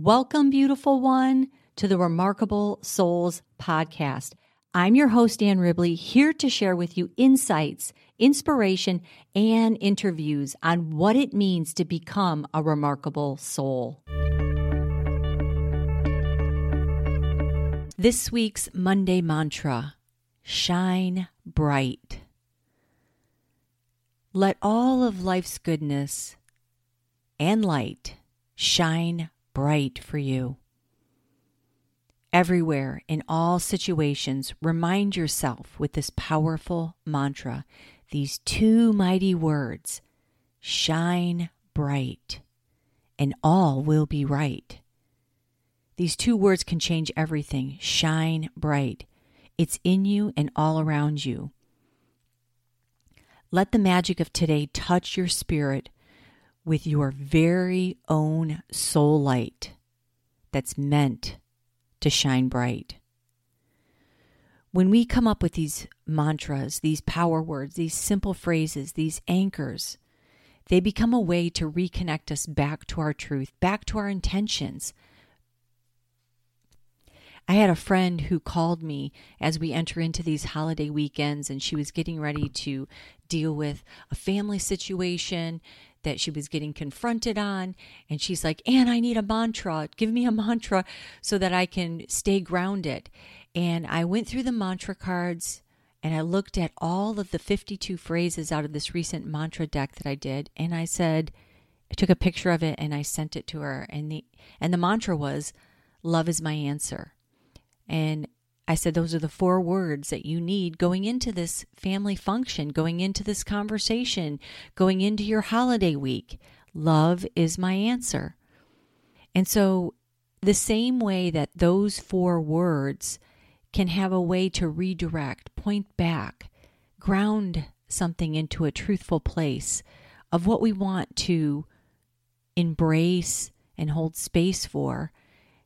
Welcome, beautiful one, to the Remarkable Souls podcast. I'm your host, Ann Ribley, here to share with you insights, inspiration, and interviews on what it means to become a remarkable soul. This week's Monday mantra shine bright. Let all of life's goodness and light shine bright for you. Everywhere, in all situations, remind yourself with this powerful mantra, these two mighty words shine bright, and all will be right. These two words can change everything. Shine bright. It's in you and all around you. Let the magic of today touch your spirit with your very own soul light that's meant to shine bright. When we come up with these mantras, these power words, these simple phrases, these anchors, they become a way to reconnect us back to our truth, back to our intentions. I had a friend who called me as we enter into these holiday weekends, and she was getting ready to deal with a family situation that she was getting confronted on. And she's like, Ann, I need a mantra. Give me a mantra so that I can stay grounded. And I went through the mantra cards and I looked at all of the 52 phrases out of this recent mantra deck that I did. And I said, I took a picture of it and I sent it to her. And the, and the mantra was, Love is my answer. And I said, those are the four words that you need going into this family function, going into this conversation, going into your holiday week. Love is my answer. And so, the same way that those four words can have a way to redirect, point back, ground something into a truthful place of what we want to embrace and hold space for,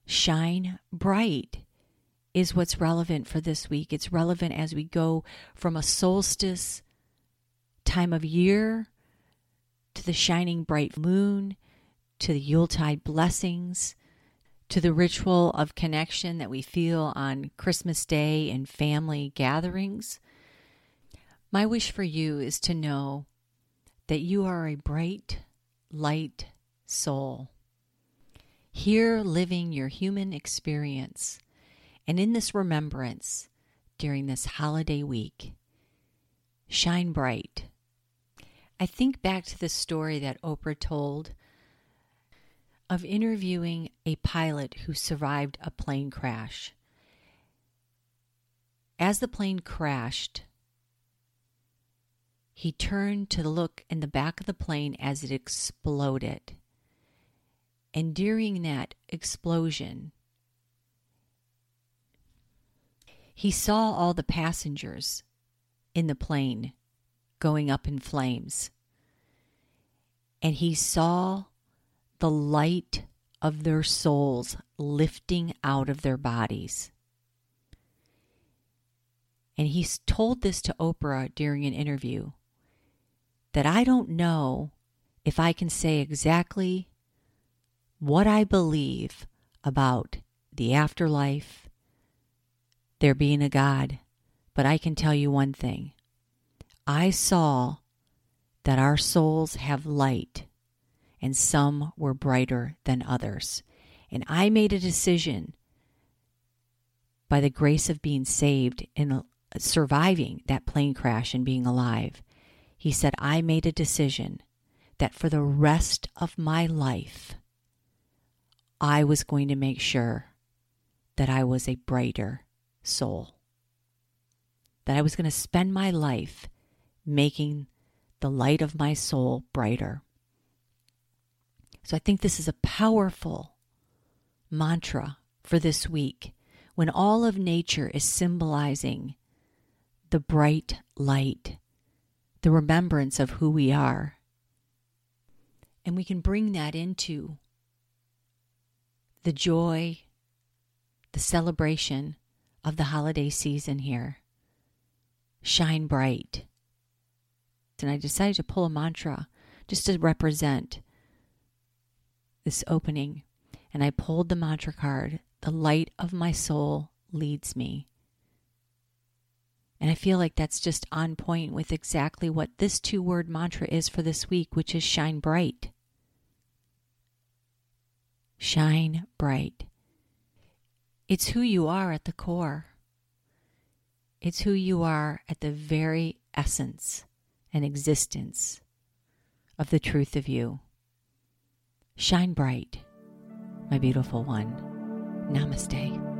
shine bright is what's relevant for this week. It's relevant as we go from a solstice time of year to the shining bright moon, to the Yuletide blessings, to the ritual of connection that we feel on Christmas Day and family gatherings. My wish for you is to know that you are a bright, light soul, here living your human experience and in this remembrance during this holiday week, shine bright. I think back to the story that Oprah told of interviewing a pilot who survived a plane crash. As the plane crashed, he turned to look in the back of the plane as it exploded. And during that explosion, He saw all the passengers in the plane going up in flames. And he saw the light of their souls lifting out of their bodies. And he told this to Oprah during an interview that I don't know if I can say exactly what I believe about the afterlife there being a God. But I can tell you one thing I saw that our souls have light, and some were brighter than others. And I made a decision by the grace of being saved and uh, surviving that plane crash and being alive. He said, I made a decision that for the rest of my life, I was going to make sure that I was a brighter soul. That I was going to spend my life making the light of my soul brighter. So I think this is a powerful mantra for this week when all of nature is symbolizing the bright light, the remembrance of who we are. And we can bring that into the joy, the celebration of the holiday season here. Shine bright. And I decided to pull a mantra just to represent this opening. and I pulled the mantra card The light of my soul leads me. And I feel like that's just on point with exactly what this two word mantra is for this week, which is shine bright. Shine bright. It's who you are at the core. It's who you are at the very essence and existence of the truth of you. Shine bright, my beautiful one. Namaste.